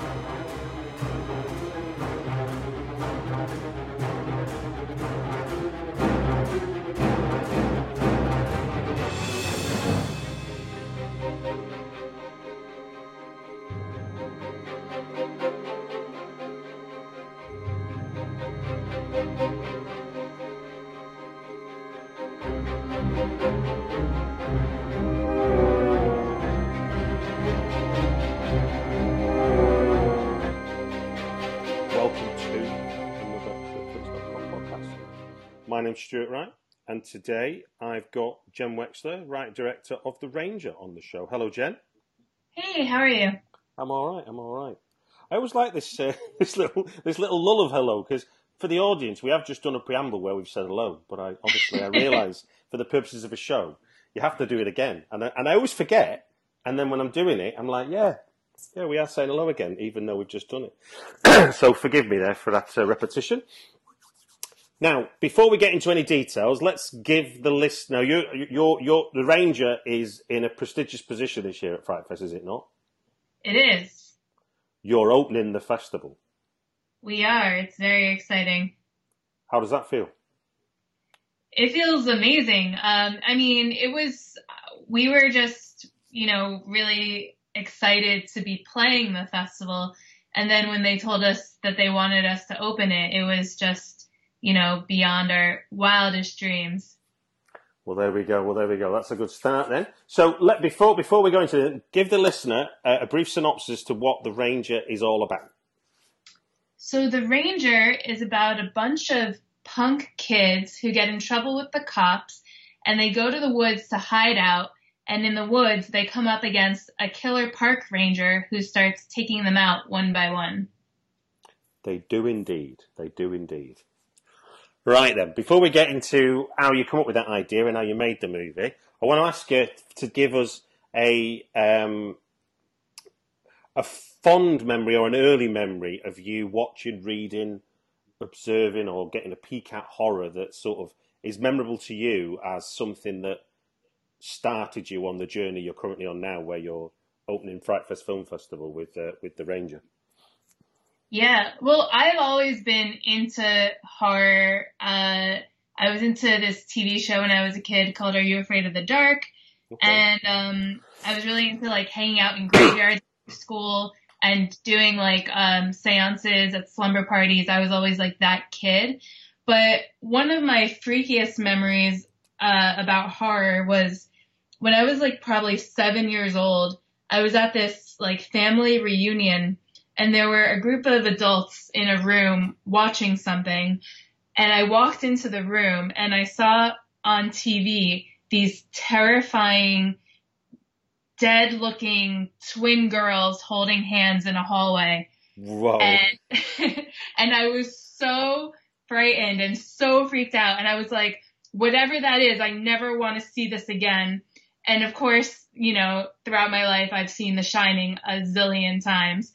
Welcome My name's Stuart Wright, and today I've got Jenn Wexler, Writer Director of The Ranger, on the show. Hello, Jenn. Hey, how are you? I'm all right. I'm all right. I always like this uh, this little this little lull of hello because for the audience we have just done a preamble where we've said hello, but I obviously I realise for the purposes of a show you have to do it again, and I, and I always forget, and then when I'm doing it I'm like yeah yeah we are saying hello again even though we've just done it. so forgive me there for that uh, repetition. Now, before we get into any details, let's give the list. Now, you, your, your, the Ranger is in a prestigious position this year at Fright Fest, is it not? It is. You're opening the festival. We are. It's very exciting. How does that feel? It feels amazing. Um, I mean, it was, we were just, you know, really excited to be playing the festival. And then when they told us that they wanted us to open it, it was just, you know, beyond our wildest dreams. Well, there we go. Well, there we go. That's a good start then. So, let, before before we go into it, give the listener a, a brief synopsis to what the Ranger is all about. So the Ranger is about a bunch of punk kids who get in trouble with the cops and they go to the woods to hide out. And in the woods, they come up against a killer park ranger who starts taking them out one by one. They do indeed. They do indeed. Right then, before we get into how you come up with that idea and how you made the movie, I want to ask you to give us a um, a fond memory or an early memory of you watching, reading, observing, or getting a peek at horror that sort of is memorable to you as something that started you on the journey you're currently on now, where you're opening Fright Fest Film Festival with uh, with the Ranger. Yeah, well, I've always been into horror. Uh, I was into this TV show when I was a kid called Are You Afraid of the Dark? Okay. And um, I was really into like hanging out in graveyards school and doing like um, seances at slumber parties. I was always like that kid. But one of my freakiest memories uh, about horror was when I was like probably seven years old. I was at this like family reunion and there were a group of adults in a room watching something. And I walked into the room and I saw on TV these terrifying, dead looking twin girls holding hands in a hallway. Whoa! And, and I was so frightened and so freaked out. And I was like, whatever that is, I never want to see this again. And of course, you know, throughout my life, I've seen The Shining a zillion times.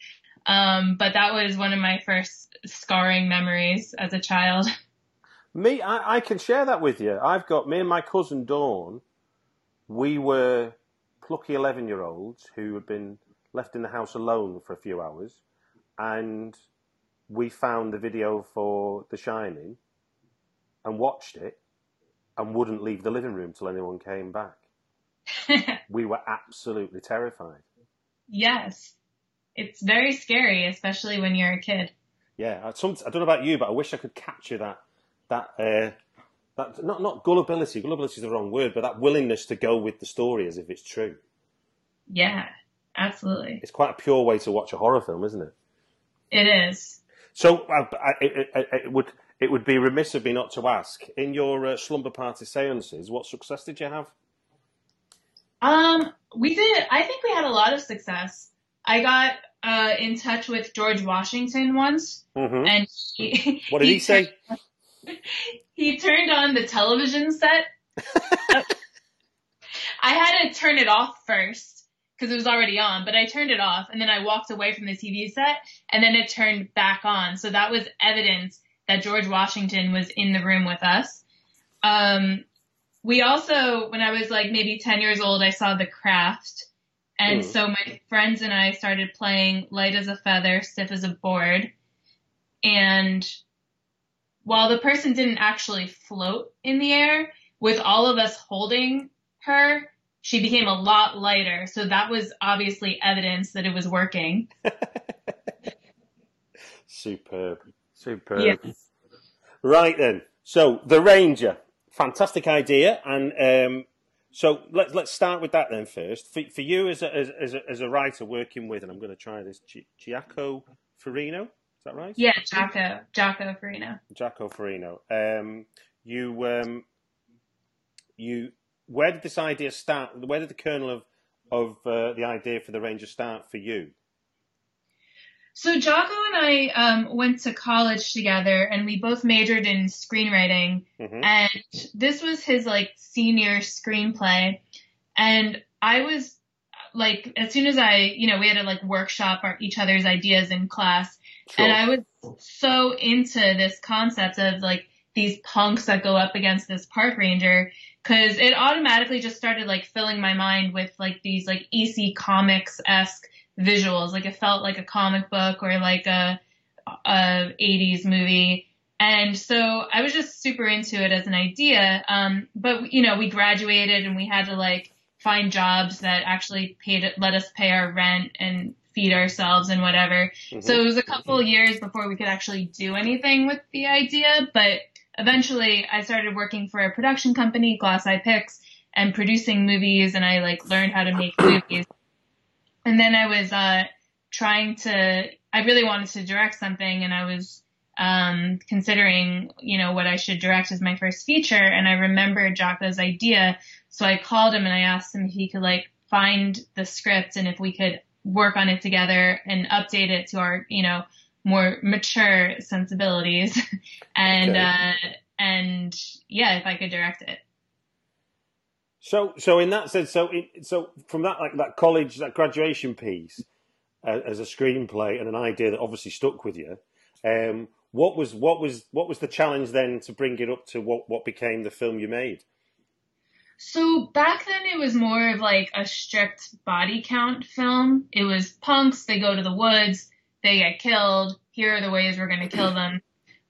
Um, but that was one of my first scarring memories as a child. Me, I, I can share that with you. I've got me and my cousin Dawn. We were plucky eleven-year-olds who had been left in the house alone for a few hours, and we found the video for The Shining and watched it, and wouldn't leave the living room till anyone came back. we were absolutely terrified. yes. It's very scary, especially when you're a kid. Yeah, I, some, I don't know about you, but I wish I could capture that that uh, that not not gullibility. Gullibility is the wrong word, but that willingness to go with the story as if it's true. Yeah, absolutely. It's quite a pure way to watch a horror film, isn't it? It is. So uh, I, it, it, it would it would be remiss of me not to ask in your uh, slumber party seances, what success did you have? Um, we did, I think we had a lot of success. I got, uh, in touch with George Washington once Mhm. and he, What did he say? he turned on the television set. I had to turn it off first because it was already on, but I turned it off and then I walked away from the TV set and then it turned back on. So that was evidence that George Washington was in the room with us. Um, we also, when I was like maybe 10 years old, I saw The Craft And Mm. so my friends and I started playing light as a feather, stiff as a board. And while the person didn't actually float in the air, with all of us holding her, she became a lot lighter. So that was obviously evidence that it was working. Superb. Superb. Yes. Right then. So the Ranger, fantastic idea, and um, so let's let's start with that then first. For, for you as a, as, as a as a writer working with, and I'm going to try this, Gi- Giaco Furino, is that right? Yeah, Giaco, Giaco Furino. Giaco Furino. Um, you um, you where did this idea start? Where did the kernel of of uh, the idea for the Ranger start for you? So Giaco and I um, went to college together, and we both majored in screenwriting. hmm And this was his like senior screenplay, and I was like, as soon as I, you know, we had to like workshop our each other's ideas in class, Sure. and I was so into this concept of like these punks that go up against this park ranger because it automatically just started like filling my mind with like these like EC comics esque visuals. Like it felt like a comic book or like a, a 80s movie. And so I was just super into it as an idea. Um, but you know, we graduated and we had to like find jobs that actually paid, let us pay our rent and feed ourselves and whatever. Mhm. So it was a couple years before we could actually do anything with the idea, but eventually I started working for a production company, Glass Eye Pix, and producing movies and I like learned how to make movies. And then I was uh trying to I really wanted to direct something and I was um considering, you know, what I should direct as my first feature and I remembered Giaco's idea. So I called him and I asked him if he could like find the script and if we could work on it together and update it to our, you know, more mature sensibilities. and Okay. uh and yeah, if I could direct it. So, so in that sense, so it, so from that like that college, that graduation piece, uh, as a screenplay and an idea that obviously stuck with you, um, what was what was what was the challenge then to bring it up to what what became the film you made? So back then it was more of like a strict body count film. It was punks, they go to the woods, they get killed. Here are the ways we're going to kill them.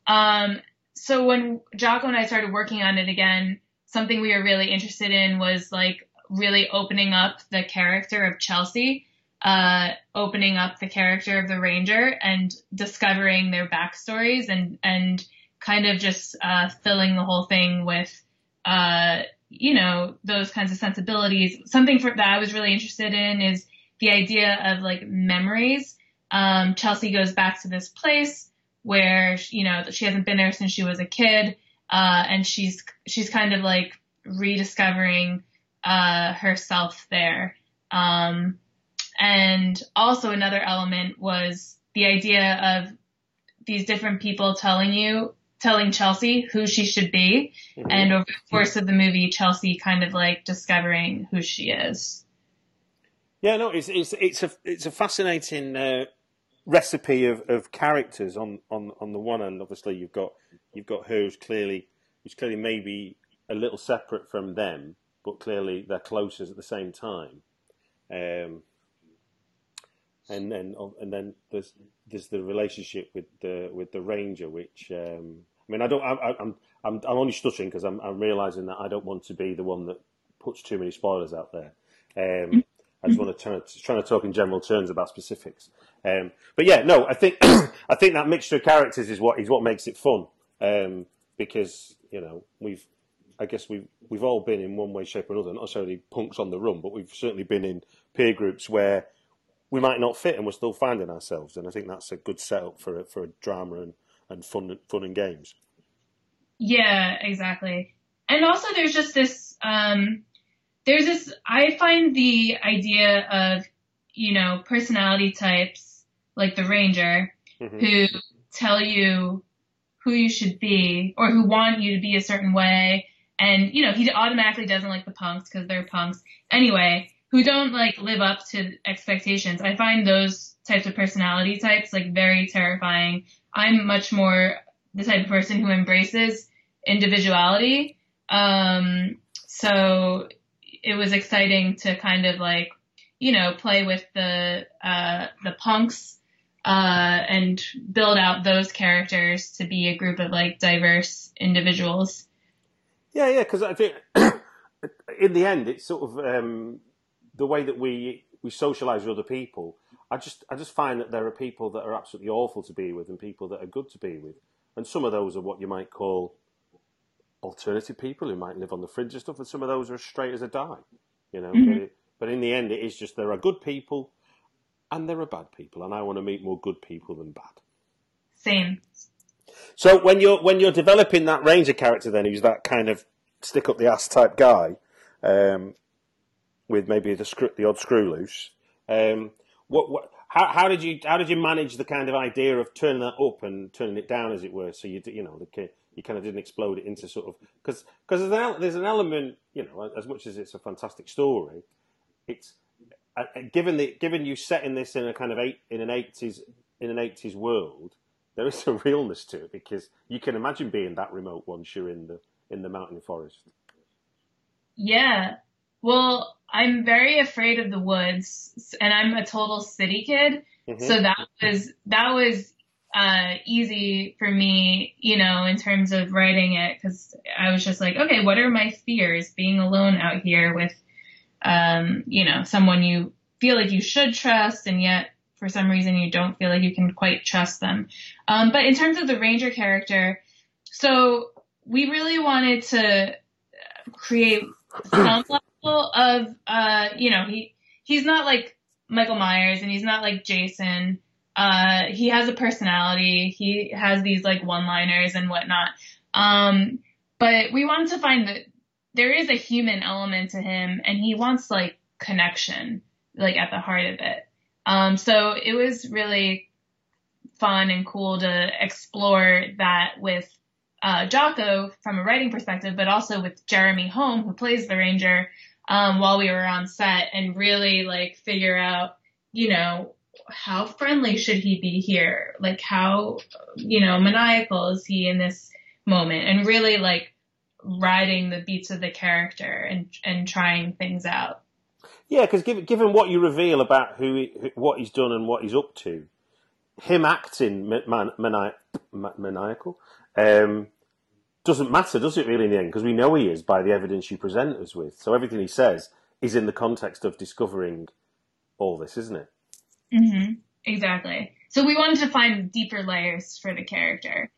Um, so when Giaco and I started working on it again, something we were really interested in was like really opening up the character of Chelsea, uh, opening up the character of the ranger and discovering their backstories and, and kind of just, uh, filling the whole thing with, uh, you know, those kinds of sensibilities. Something for, that I was really interested in is the idea of like memories. Um, Chelsea goes back to this place where, you know, she hasn't been there since she was a kid. Uh, and she's, she's kind of like rediscovering, uh, herself there. Um, and also another element was the idea of these different people telling you, telling Chelsea who she should be. Mhm. And over the course of the movie, Chelsea kind of like discovering who she is. Yeah, no, it's it's it's a it's a fascinating uh, recipe of, of characters. On, on on the one hand, obviously you've got you've got her who's clearly who's clearly maybe a little separate from them, but clearly they're closest at the same time. Um, and then and then there's there's the relationship with the with the ranger, which um, I mean I don't I, I'm I'm I'm only stuttering because I'm I'm realizing that I don't want to be the one that puts too many spoilers out there. Um, I just want to turn, trying to talk in general terms about specifics. Um, but yeah, no, I think I think that mixture of characters is what is what makes it fun. Um, because you know we've I guess we've we've all been in one way, shape, or another. Not necessarily punks on the run, but we've certainly been in peer groups where we might not fit, and we're still finding ourselves. And I think that's a good setup for a, for a drama and, and fun fun and games. Yeah, exactly. And also there's just this, um, there's this, I find the idea of, you know, personality types like the ranger Mhm. who tell you who you should be or who want you to be a certain way. And, you know, he automatically doesn't like the punks because they're punks anyway, who don't like live up to expectations. I find those types of personality types like very terrifying. I'm much more the type of person who embraces individuality. Um, so it was exciting to kind of like you know, play with the uh, the punks uh, and build out those characters to be a group of like diverse individuals. Yeah, yeah, because I think in the end, it's sort of um, the way that we we socialize with other people. I just I just find that there are people that are absolutely awful to be with and people that are good to be with, and some of those are what you might call alternative people who might live on the fringe and stuff, and some of those are as straight as a die, you know. Mm-hmm. But, but in the end, it is just there are good people and there are bad people, and I want to meet more good people than bad. Same. So when you're when you're developing that ranger character, then who's that kind of stick up the ass type guy, um, with maybe the screw, the odd screw loose. Um, what, what how, how did you how did you manage the kind of idea of turning that up and turning it down, as it were? So you you know the you kind of didn't explode it into sort of because because there's an, there's an element you know as much as it's a fantastic story, it's given the given you setting this in a kind of eight in an eighties in an eighties world, there is a realness to it because you can imagine being that remote once you're in the in the mountain forest. Yeah, well, I'm very afraid of the woods, and I'm a total city kid. Mm-hmm. So that was that was uh, easy for me, you know, in terms of writing it, because I was just like, okay, what are my fears being alone out here with um, you know, someone you feel like you should trust and yet for some reason you don't feel like you can quite trust them. Um, but in terms of the ranger character, so we really wanted to create some level of, uh, you know, he, he's not like Michael Myers and he's not like Jason. Uh, he has a personality. He has these like one-liners and whatnot. Um, but we wanted to find the, there is a human element to him and he wants like connection, like at the heart of it. Um, so it was really fun and cool to explore that with uh, Giaco from a writing perspective, but also with Jeremy Holm, who plays the Ranger, um, while we were on set and really like figure out, you know, how friendly should he be here? Like how, you know, maniacal is he in this moment? And really like riding the beats of the character and and trying things out. Yeah, because given, given what you reveal about who, he, what he's done and what he's up to, him acting man, mani- maniacal um, doesn't matter, does it really in the end? Because we know he is by the evidence you present us with. So everything he says is in the context of discovering all this, isn't it? Mm-hmm. Exactly. So we wanted to find deeper layers for the character.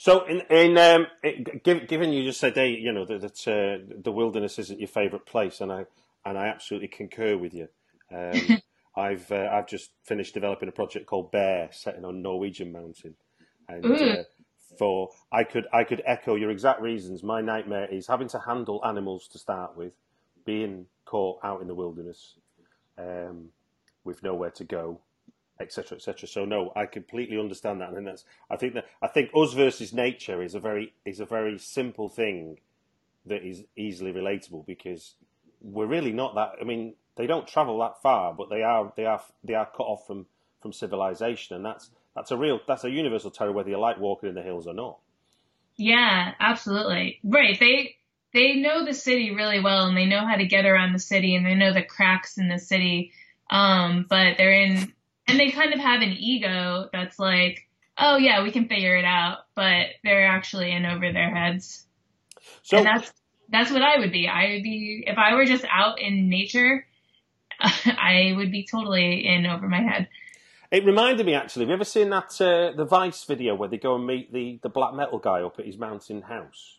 So, in, in um, it, given you just said, hey, you know, that, that uh, the wilderness isn't your favourite place, and I and I absolutely concur with you. Um, I've uh, I've just finished developing a project called Bear, setting on Norwegian mountain, and uh, for I could I could echo your exact reasons. My nightmare is having to handle animals to start with, being caught out in the wilderness, um, with nowhere to go, etc., etc. So no, I completely understand that, and that's I think that I think us versus nature is a very is a very simple thing that is easily relatable because we're really not that. I mean, they don't travel that far, but they are they are they are cut off from from civilization, and that's that's a real that's a universal terror whether you like walking in the hills or not. Yeah, absolutely. Right. They they know the city really well and they know how to get around the city and they know the cracks in the city. Um, but they're in and they kind of have an ego that's like, oh yeah, we can figure it out, but they're actually in over their heads. So and that's that's what I would be. I would be if I were just out in nature, I would be totally in over my head. It reminded me actually. Have you ever seen that uh, the Vice video where they go and meet the the black metal guy up at his mountain house?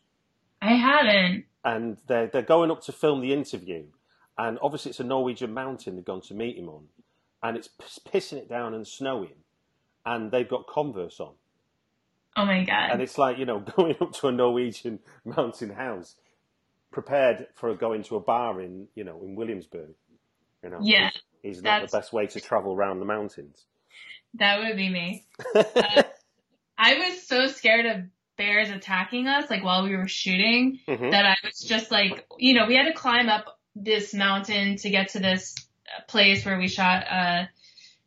I haven't. And they're they're going up to film the interview, and obviously it's a Norwegian mountain they've gone to meet him on, and it's pissing it down and snowing, and they've got Converse on. Oh my god! And it's like you know going up to a Norwegian mountain house, prepared for going to a bar in you know in Williamsburg. You know, yeah, is, is not the best way to travel around the mountains. That would be me. uh, I was so scared of bears attacking us, like while we were shooting, mm-hmm. that I was just like, you know, we had to climb up this mountain to get to this place where we shot, uh,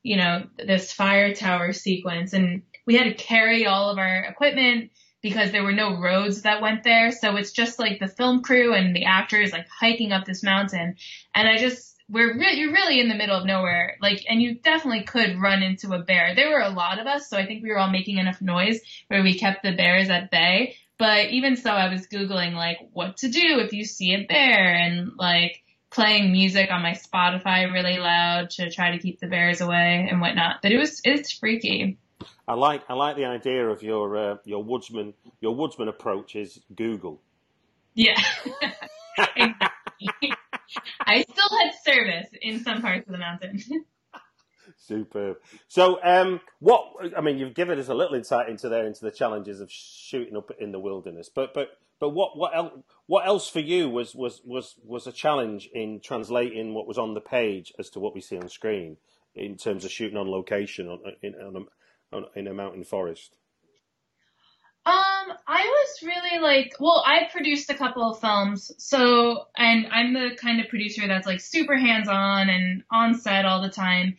you know, this fire tower sequence and we had to carry all of our equipment because there were no roads that went there. So it's just like the film crew and the actors like hiking up this mountain. And I just, we're re- you're really in the middle of nowhere. Like, and you definitely could run into a bear. There were a lot of us, so I think we were all making enough noise where we kept the bears at bay. But even so, I was googling like what to do if you see a bear, and like playing music on my Spotify really loud to try to keep the bears away and whatnot. But it was it's freaky. I like I like the idea of your uh, your woodsman your woodsman approach is Google. Yeah. I still had service in some parts of the mountain. Superb. So, um, what I mean, you've given us a little insight into there into the challenges of shooting up in the wilderness, but but but what what else what else for you was was was was a challenge in translating what was on the page as to what we see on screen in terms of shooting on location on in on a, on, in a mountain forest. Um, I was really like, well, I produced a couple of films, so, and I'm the kind of producer that's like super hands on and on set all the time.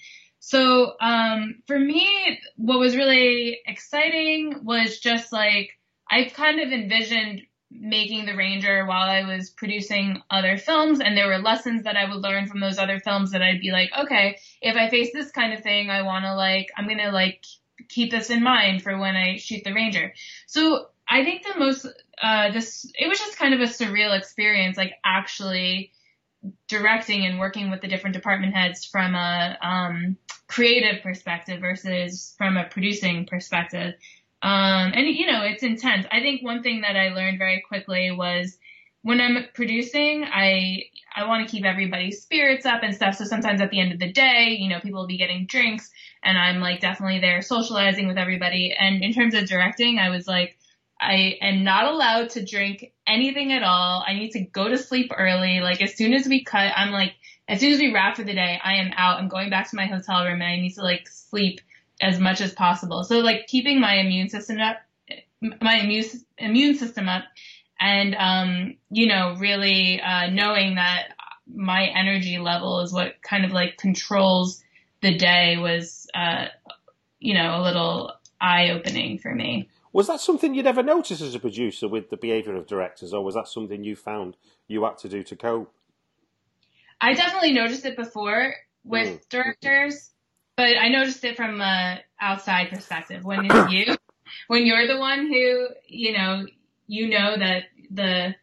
So, um, for me, what was really exciting was just like, I kind of envisioned making the Ranger while I was producing other films, and there were lessons that I would learn from those other films that I'd be like, okay, if I face this kind of thing, I want to like, I'm gonna like keep this in mind for when I shoot the Ranger. So I think the most, uh, this, it was just kind of a surreal experience, like actually directing and working with the different department heads from a, um, creative perspective versus from a producing perspective. Um, and you know, it's intense. I think one thing that I learned very quickly was when I'm producing, I I want to keep everybody's spirits up and stuff. So sometimes at the end of the day, you know, people will be getting drinks and I'm like definitely there socializing with everybody. And in terms of directing, I was like, I am not allowed to drink anything at all. I need to go to sleep early. Like as soon as we cut, I'm like, as soon as we wrap for the day, I am out. I'm going back to my hotel room and I need to like sleep as much as possible. So like keeping my immune system up, my immune immune system up, and um, you know, really uh, knowing that my energy level is what kind of like controls the day was, uh, you know, a little eye opening for me. Was that something you'd ever notice as a producer with the behaviour of directors, or was that something you found you had to do to cope? I definitely noticed it before with mm. directors, but I noticed it from a outside perspective. When it's you, when you're the one who, you know, you know that the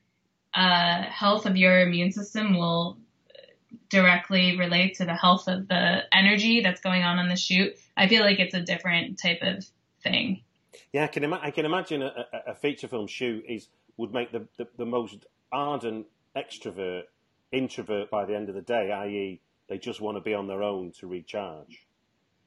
uh, health of your immune system will directly relate to the health of the energy that's going on on the shoot, I feel like it's a different type of thing. Yeah, I can, Im- I can imagine a, a, feature film shoot is would make the, the, the most ardent extrovert introvert by the end of the day, i.e., they just want to be on their own to recharge.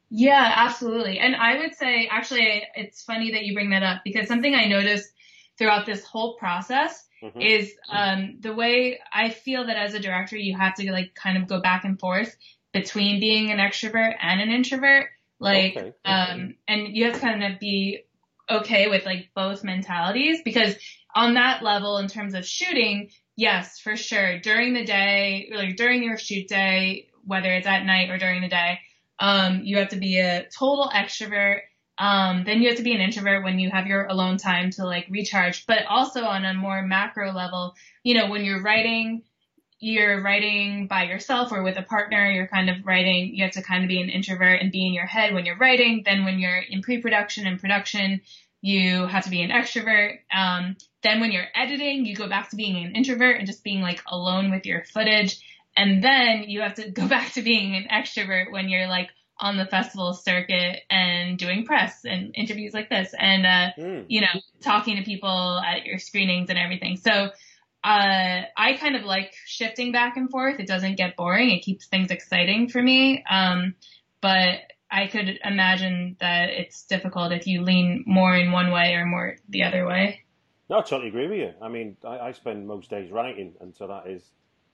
Yeah, absolutely. And I would say, actually, it's funny that you bring that up because something I noticed throughout this whole process mm-hmm. is um, the way I feel that as a director, you have to like kind of go back and forth between being an extrovert and an introvert. Like, okay. um, and you have to kind of be okay with like both mentalities because on that level, in terms of shooting, yes, for sure. During the day, like during your shoot day, whether it's at night or during the day, um, you have to be a total extrovert um, then you have to be an introvert when you have your alone time to like recharge. But also on a more macro level, you know, when you're writing, you're writing by yourself or with a partner, you're kind of writing, you have to kind of be an introvert and be in your head when you're writing. Then when you're in pre-production and production, you have to be an extrovert. Um, then when you're editing, you go back to being an introvert and just being like alone with your footage. And then you have to go back to being an extrovert when you're like on the festival circuit and doing press and interviews like this and uh, mm. you know talking to people at your screenings and everything so uh, I kind of like shifting back and forth. It doesn't get boring. It keeps things exciting for me. Um, but I could imagine that it's difficult if you lean more in one way or more the other way. No, I totally agree with you. I mean, I, I spend most days writing, and so that is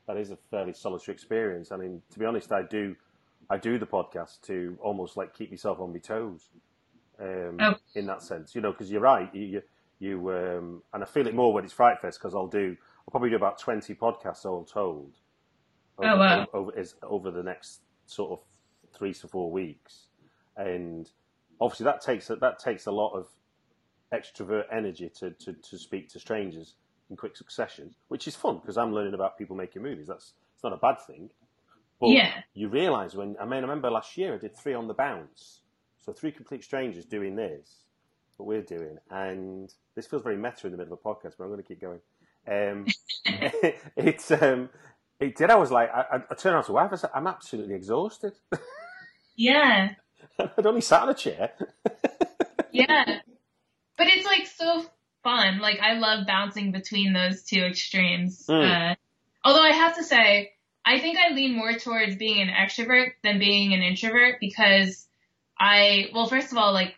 that is a fairly solitary experience. I mean, to be honest, I do I do the podcast to almost like keep myself on my toes. Um, oh. In that sense, you know, because you're right. You, you um, and I feel it more when it's Fright Fest because I'll do. Probably do about twenty podcasts all told. Oh, over, oh wow! Over, over, over the next sort of three to four weeks, and obviously that takes that takes a lot of extrovert energy to, to, to speak to strangers in quick succession, which is fun because I'm learning about people making movies. That's it's not a bad thing. But Yeah. you realise when I mean I remember last year I did three on the bounce, so three complete strangers doing this, what we're doing, and this feels very meta in the middle of a podcast, but I'm going to keep going. Um, it's um, it did. I was like, I, I, I turned around to wife. I said, I'm absolutely exhausted. Yeah. I'd only sat in a chair. Yeah. But it's like so fun. Like I love bouncing between those two extremes. Mm. Uh, although I have to say, I think I lean more towards being an extrovert than being an introvert because I, well, first of all, like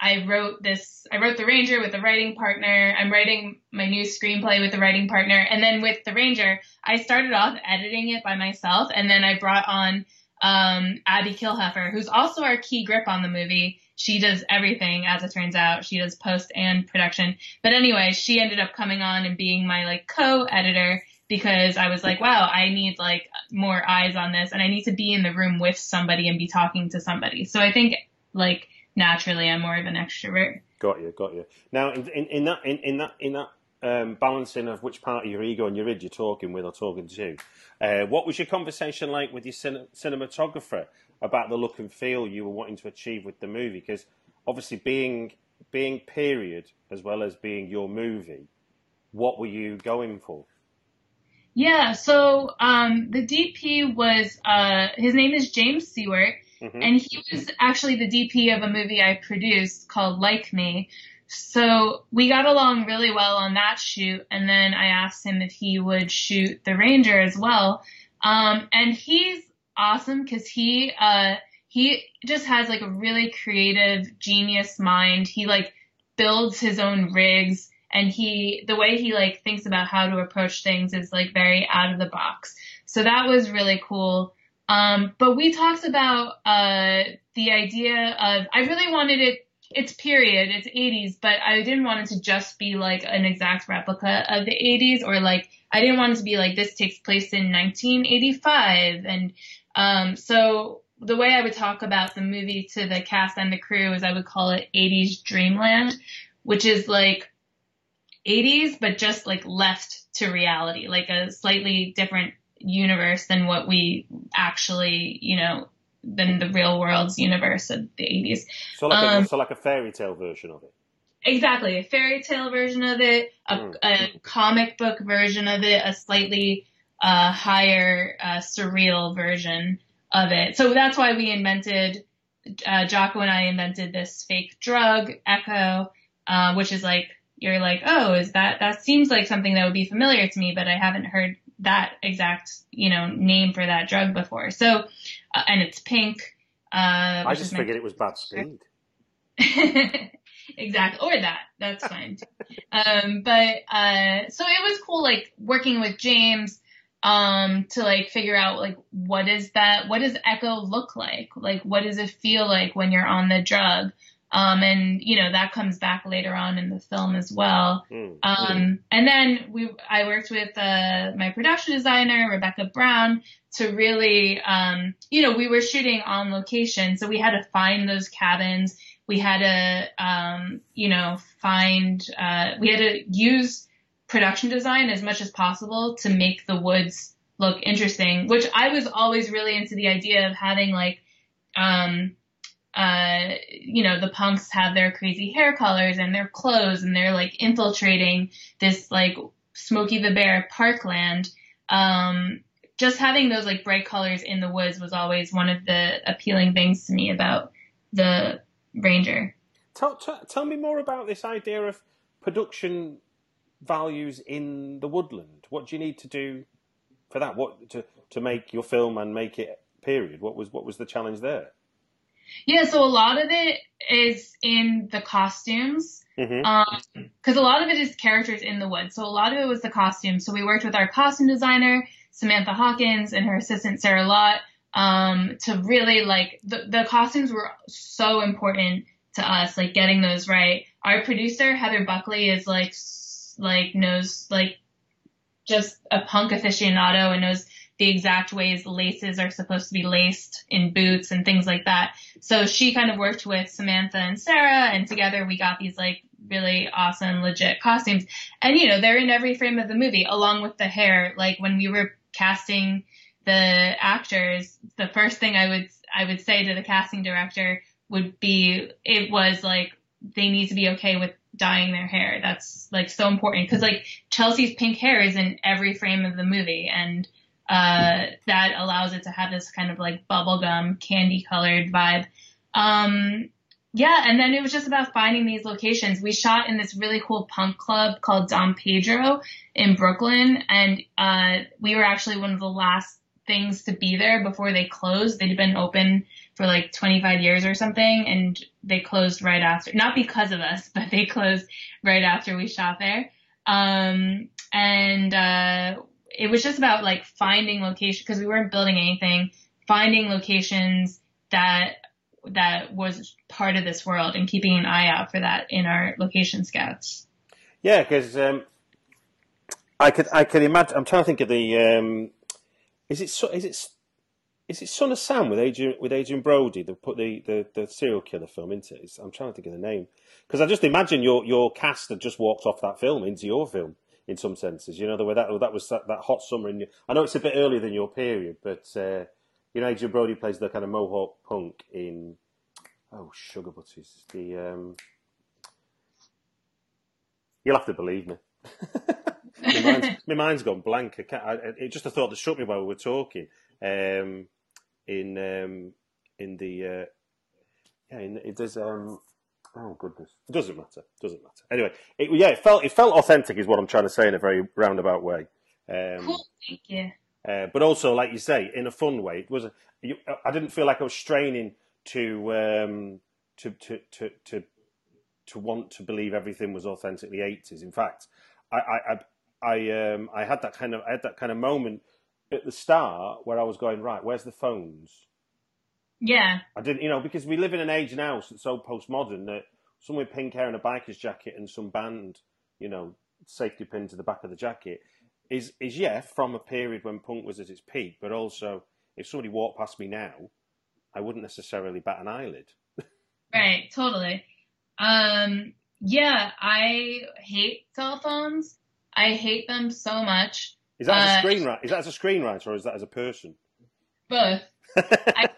I wrote this, I wrote The Ranger with a writing partner. I'm writing my new screenplay with a writing partner. And then with The Ranger, I started off editing it by myself. And then I brought on, um, Abby Kilheffer, who's also our key grip on the movie. She does everything, as it turns out. She does post and production. But anyway, she ended up coming on and being my like co-editor because I was like, wow, I need like more eyes on this and I need to be in the room with somebody and be talking to somebody. So I think like naturally I'm more of an extrovert. Got you, got you. Now, in, in, in that, in, in that, in that um, balancing of which part of your ego and your id you're talking with or talking to, uh, what was your conversation like with your cin- cinematographer about the look and feel you were wanting to achieve with the movie? Because obviously, being being period as well as being your movie, what were you going for? Yeah, so um, the DP was uh, his name is James Siewert, Mhm. and he was actually the DP of a movie I produced called Like Me. So we got along really well on that shoot, and then I asked him if he would shoot The Ranger as well. Um, and he's awesome because he uh, he just has like a really creative, genius mind. He like builds his own rigs and he the way he like thinks about how to approach things is like very out of the box so that was really cool um but we talked about uh the idea of i really wanted it it's period it's 80s but i didn't want it to just be like an exact replica of the 80s or like i didn't want it to be like this takes place in 1985 and um so the way i would talk about the movie to the cast and the crew is i would call it 80s dreamland which is like 80s, but just like left to reality, like a slightly different universe than what we actually, you know, than the real world's universe of the 80s. So like, a, Um, so like a fairy tale version of it. Exactly. A fairy tale version of it, a, Mm. a comic book version of it, a slightly uh, higher uh, surreal version of it. So that's why we invented, uh, Giaco and I invented this fake drug, Echo, uh, which is like, you're like, oh, is that, that seems like something that would be familiar to me, but I haven't heard that exact, you know, name for that drug before. So, uh, and it's pink. Uh, I just figured it was bad speed. exactly. Or that. That's fine. um, but, uh, so it was cool, like, working with James, um, to like figure out, like, what is that, what does Echo look like? Like, what does it feel like when you're on the drug? Um, and, you know, that comes back later on in the film as well. Mm. Um, and then we, I worked with, uh, my production designer, Rebecca Brown, to really, um, you know, we were shooting on location, so we had to find those cabins. We had to, um, you know, find, uh, we had to use production design as much as possible to make the woods look interesting, which I was always really into the idea of having like, um, uh, you know, the punks have their crazy hair colors and their clothes and they're like infiltrating this like Smokey the Bear parkland. Um, just having those like bright colors in the woods was always one of the appealing things to me about the Ranger. Tell, tell, tell me more about this idea of production values in the woodland. What do you need to do for that? What to to make your film and make it period? What was what was the challenge there? Yeah, so a lot of it is in the costumes. hmm Um, cause a lot of it is characters in the woods. So a lot of it was the costumes. So we worked with our costume designer, Samantha Hawkins, and her assistant, Sarah Lott, um, to really like, the, the costumes were so important to us, like getting those right. Our producer, Heather Buckley, is like, like knows, like, just a punk aficionado and knows the exact ways laces are supposed to be laced in boots and things like that. So she kind of worked with Samantha and Sarah and together we got these like really awesome, legit costumes. And you know, they're in every frame of the movie along with the hair. Like when we were casting the actors, the first thing I would I would say to the casting director would be it was like they need to be okay with dyeing their hair. That's like so important because like Chelsea's pink hair is in every frame of the movie and uh, that allows it to have this kind of like bubblegum candy colored vibe. Um, yeah, and then it was just about finding these locations. We shot in this really cool punk club called Don Pedro in Brooklyn, and uh, we were actually one of the last things to be there before they closed. They'd been open for like 25 years or something, and they closed right after. Not because of us, but they closed right after we shot there. Um, and uh, it was just about like finding location because we weren't building anything, finding locations that that was part of this world and keeping an eye out for that in our location scouts. Yeah, because um, I could I could imagine. I'm trying to think of the. Um, is it is it is it Son of Sam with Adrien with Adrien Brody? They put the, the, the serial killer film into it. I'm trying to think of the name because I just imagine your your cast had just walked off that film into your film in some senses. You know the way that that was that, that hot summer. In, I know it's a bit earlier than your period, but. Uh, you know, Adrien Brody plays the kind of Mohawk punk in oh Sugar Butties. The um, you'll have to believe me. my, mind's, my, mind's, gone blank. I can't, I, it just a thought that struck me while we were talking. Um, in um, in the uh, yeah, in, does. Um, oh goodness, it doesn't matter. Doesn't matter. Anyway, it, yeah, it felt it felt authentic, is what I'm trying to say in a very roundabout way. Um, cool, thank you. Uh, but also, like you say, in a fun way. It was. A, you, I didn't feel like I was straining to, um, to to to to to want to believe everything was authentically eighties. In fact, I I I, um, I had that kind of I had that kind of moment at the start where I was going right. Where's the phones? Yeah. I didn't, you know, because we live in an age now that's so postmodern that someone with pink hair and a biker's jacket and some band, you know, safety pin to the back of the jacket is is yeah from a period when punk was at its peak, but also if somebody walked past me now, I wouldn't necessarily bat an eyelid. right, totally. Um, yeah, I hate cell phones. I hate them so much. Is that as a uh, screenwriter? Is that as a screenwriter or is that as a person? Both. I,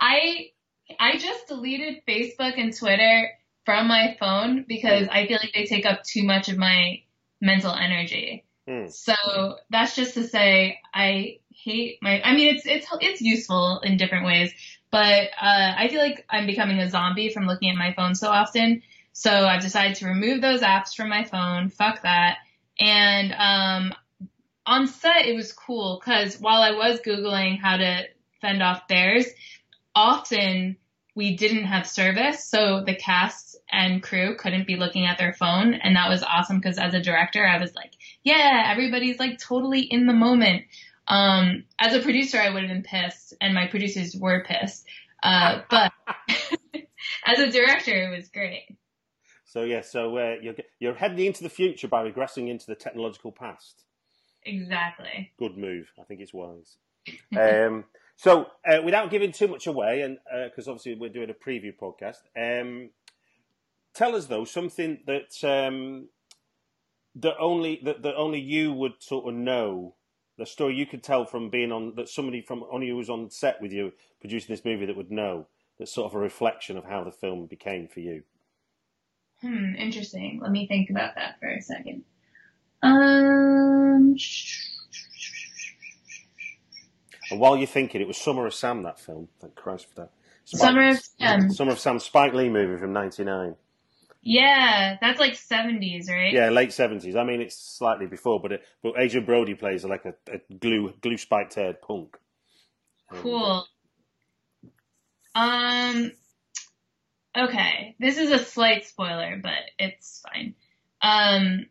I I just deleted Facebook and Twitter from my phone because I feel like they take up too much of my mental energy. Mm. So that's just to say I hate my. I mean, it's it's it's useful in different ways, but uh, I feel like I'm becoming a zombie from looking at my phone so often. So I've decided to remove those apps from my phone. Fuck that. And um, on set, it was cool because while I was googling how to fend off bears, often we didn't have service, so the cast and crew couldn't be looking at their phone, and that was awesome because as a director, I was like, yeah, everybody's like totally in the moment. Um, as a producer, I would have been pissed, and my producers were pissed. Uh, but as a director, it was great. So yeah, so uh, you're you're heading into the future by regressing into the technological past. Exactly. Good move. I think it's wise. um, so uh, without giving too much away, and because uh, obviously we're doing a preview podcast, um, tell us though something that um, that only that, that only you would sort of know the story you could tell from being on that somebody from only who was on set with you producing this movie that would know that's sort of a reflection of how the film became for you. Hmm, interesting. Let me think about that for a second. Um. And while you're thinking, it was Summer of Sam that film. Thank Christ for that. Spike, Summer of Sam. Summer of Sam, Spike Lee movie from '99. Yeah, that's like 70s, right? Yeah, late 70s. I mean, it's slightly before, but it, but Adrien Brody plays like a, a glue glue spiked haired punk. Cool. Um. Okay, this is a slight spoiler, but it's fine. Um.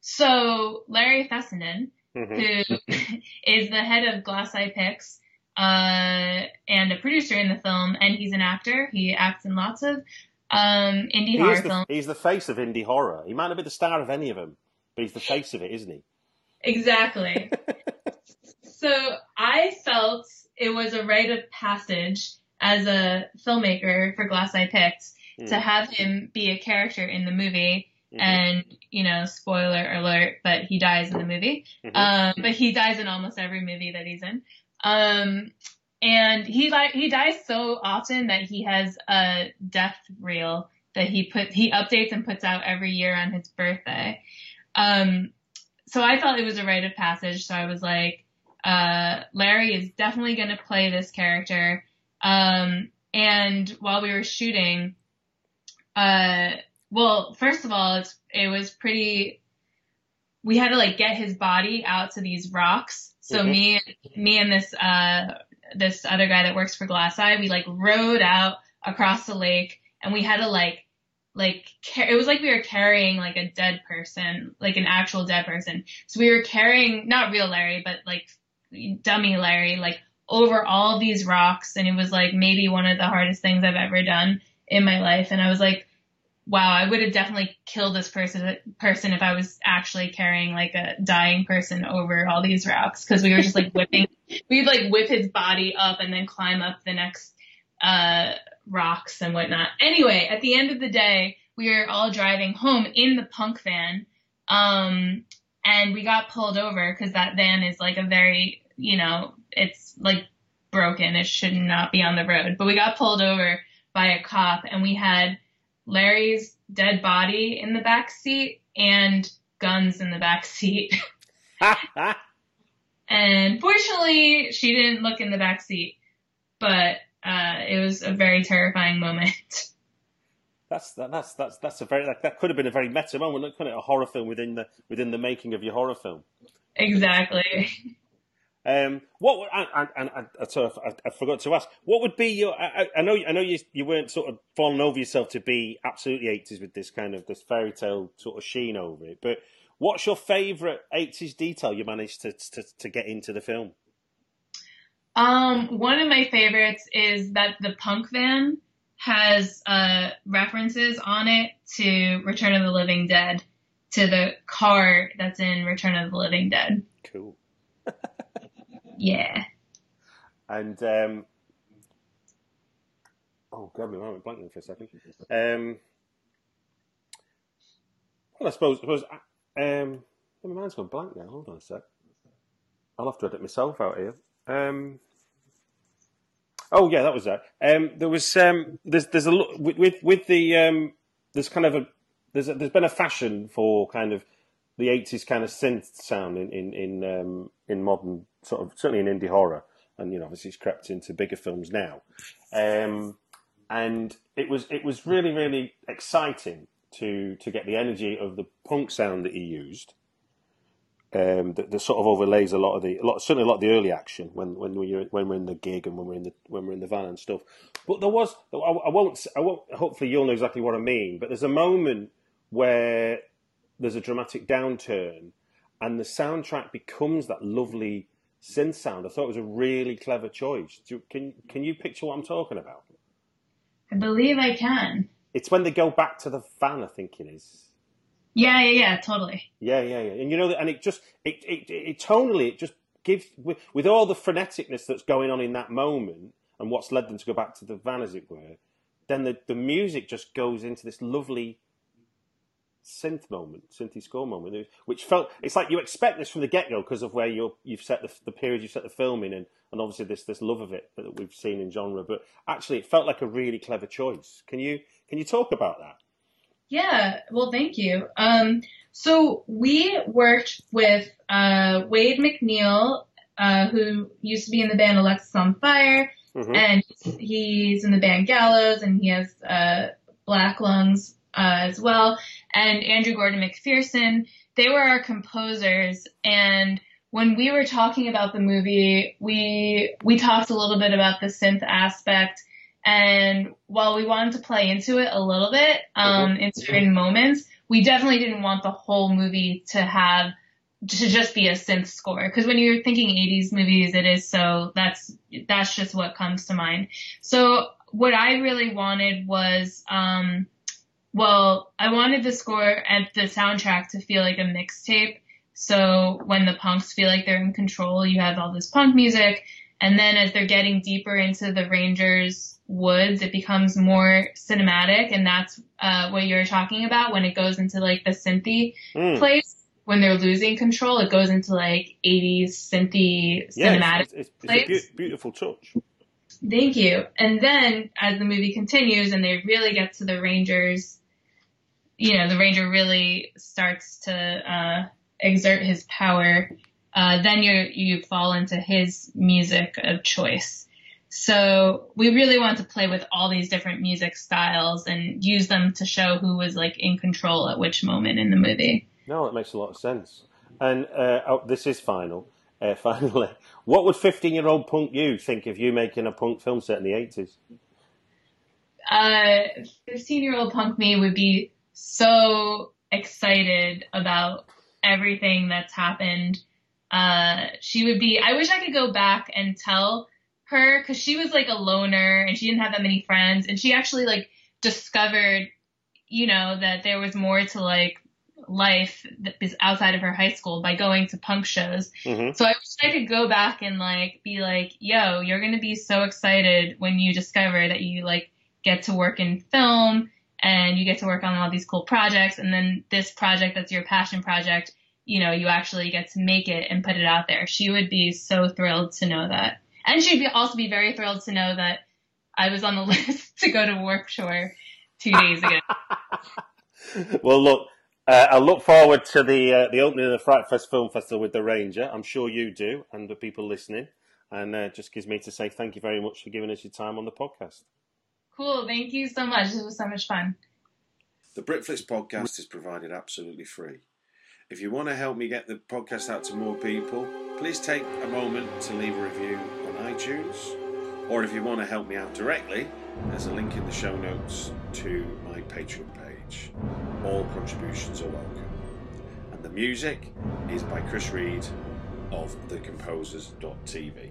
So Larry Fessenden, mm-hmm. who is the head of Glass Eye Pix, uh, and a producer in the film, and he's an actor. He acts in lots of um, indie he horror the, film. He's the face of indie horror. He might not be the star of any of them, but he's the face of it, isn't he? Exactly. so I felt it was a rite of passage as a filmmaker for Glass Eye Pix mm. to have him be a character in the movie Mm-hmm. And, you know, spoiler alert, but he dies in the movie. Mm-hmm. Um, but he dies in almost every movie that he's in. Um, and he like, he dies so often that he has a death reel that he put, he updates and puts out every year on his birthday. Um, so I felt it was a rite of passage. So I was like, uh, Larry is definitely going to play this character. Um, and while we were shooting, uh, well, first of all, it's, it was pretty, we had to like get his body out to these rocks. So mm-hmm. me, me and this, uh, this other guy that works for Glass Eye, we like rode out across the lake and we had to like, like, it was like we were carrying like a dead person, like an actual dead person. So we were carrying, not real Larry, but like dummy Larry, like over all these rocks. And it was like maybe one of the hardest things I've ever done in my life. And I was like, wow, I would have definitely killed this person person if I was actually carrying like a dying person over all these rocks because we were just like whipping. We'd like whip his body up and then climb up the next uh, rocks and whatnot. Anyway, at the end of the day, we were all driving home in the punk van, um, and we got pulled over because that van is like a very, you know, it's like broken. It should not be on the road. But we got pulled over by a cop, and we had Larry's dead body in the back seat and guns in the back seat. and fortunately, she didn't look in the back seat, but uh, it was a very terrifying moment. That's that, that's that's that's a very like, that could have been a very meta moment, couldn't it? A horror film within the within the making of your horror film. Exactly. Um, what would, and, and, and, I, I, forgot to ask, what would be your? I, I, know, I know you you weren't sort of falling over yourself to be absolutely eighties with this kind of this fairy tale sort of sheen over it. But what's your favourite eighties detail you managed to, to to get into the film? Um, one of my favorites is that the punk van has uh, references on it to Return of the Living Dead, to the car that's in Return of the Living Dead. Cool. Yeah. And um, oh god, my mind went blank for a second. Um, well, I suppose, I suppose um, my mind's gone blank now. Hold on a sec. I'll have to edit myself out here. Um, oh yeah, that was that. Um, there was um, there's there's a with, with with the um, there's kind of a there's a, there's been a fashion for kind of the eighties kind of synth sound in in in, um, in modern sort of certainly in indie horror, and you know obviously it's crept into bigger films now. Um, and it was it was really really exciting to to get the energy of the punk sound that he used. Um, that, that, sort of overlays a lot of the, a lot, certainly a lot of the early action when when we're when we're in the gig and when we're in the when we're in the van and stuff. But there was, I, I won't, I won't. Hopefully, you'll know exactly what I mean. But there's a moment where there's a dramatic downturn, and the soundtrack becomes that lovely synth sound. I thought it was a really clever choice. You, can can you picture what I'm talking about? I believe I can. It's when they go back to the van. I think it is. Yeah, yeah, yeah, totally. Yeah, yeah, yeah. And you know, and it just it it, it tonally it just gives with, with all the freneticness that's going on in that moment and what's led them to go back to the van, as it were. Then the the music just goes into this lovely synth moment, synthy score moment, which felt it's like you expect this from the get go because of where you you've set the, the period you've set the film in, and, and obviously this this love of it that we've seen in genre. But actually, it felt like a really clever choice. Can you can you talk about that? Yeah, well, thank you. Um, so we worked with uh, Wade MacNeil, uh, who used to be in the band Alexisonfire, mm-hmm. and he's in the band Gallows, and he has uh, Black Lungs uh, as well and Andrew Gordon Macpherson. They were our composers and when we were talking about the movie, we we talked a little bit about the synth aspect, and while we wanted to play into it a little bit um, mm-hmm. in certain moments, we definitely didn't want the whole movie to have to just be a synth score. Because when you're thinking 80s movies, it is so that's that's just what comes to mind. So what I really wanted was um, well, I wanted the score and the soundtrack to feel like a mixtape. So when the punks feel like they're in control, you have all this punk music, And then as they're getting deeper into the Rangers woods, it becomes more cinematic. And that's uh, what you're talking about when it goes into like the synthy Mm. place. When they're losing control, it goes into like 80s synthy Yeah, cinematic. it's, it's, it's a place. beau- beautiful touch. Thank you. And then as the movie continues and they really get to the Rangers, you know, the Ranger really starts to uh, exert his power. Uh, then you you fall into his music of choice. So we really want to play with all these different music styles and use them to show who was like in control at which moment in the movie. No, that makes a lot of sense. And uh, oh, this is final. Uh, finally, what would 15 year old punk you think of you making a punk film set in the 80s? uh, 15 year old punk me would be so excited about everything that's happened. Uh, she would be, I wish I could go back and tell her cause she was like a loner and she didn't have that many friends and she actually like discovered, you know, that there was more to like life that is outside of her high school by going to punk shows. hmm So I wish I could go back and like be like, yo, you're gonna be so excited when you discover that you like get to work in film and you get to work on all these cool projects and then this project that's your passion project, you know, you actually get to make it and put it out there. She would be so thrilled to know that. And she'd be also be very thrilled to know that I was on the list to go to Warped Tour two days ago. well, look, uh, I look forward to the uh, the opening of the FrightFest Film Festival with the Ranger. I'm sure you do, and the people listening. And uh, just gives me to say thank you very much for giving us your time on the podcast. cool. Thank you so much. This was so much fun. The Britflicks podcast is provided absolutely free. If you want to help me get the podcast out to more people, please take a moment to leave a review on iTunes. Or if you want to help me out directly, there's a link in the show notes to my Patreon page. All contributions are welcome. And the music is by Chris Read of thecomposers.tv.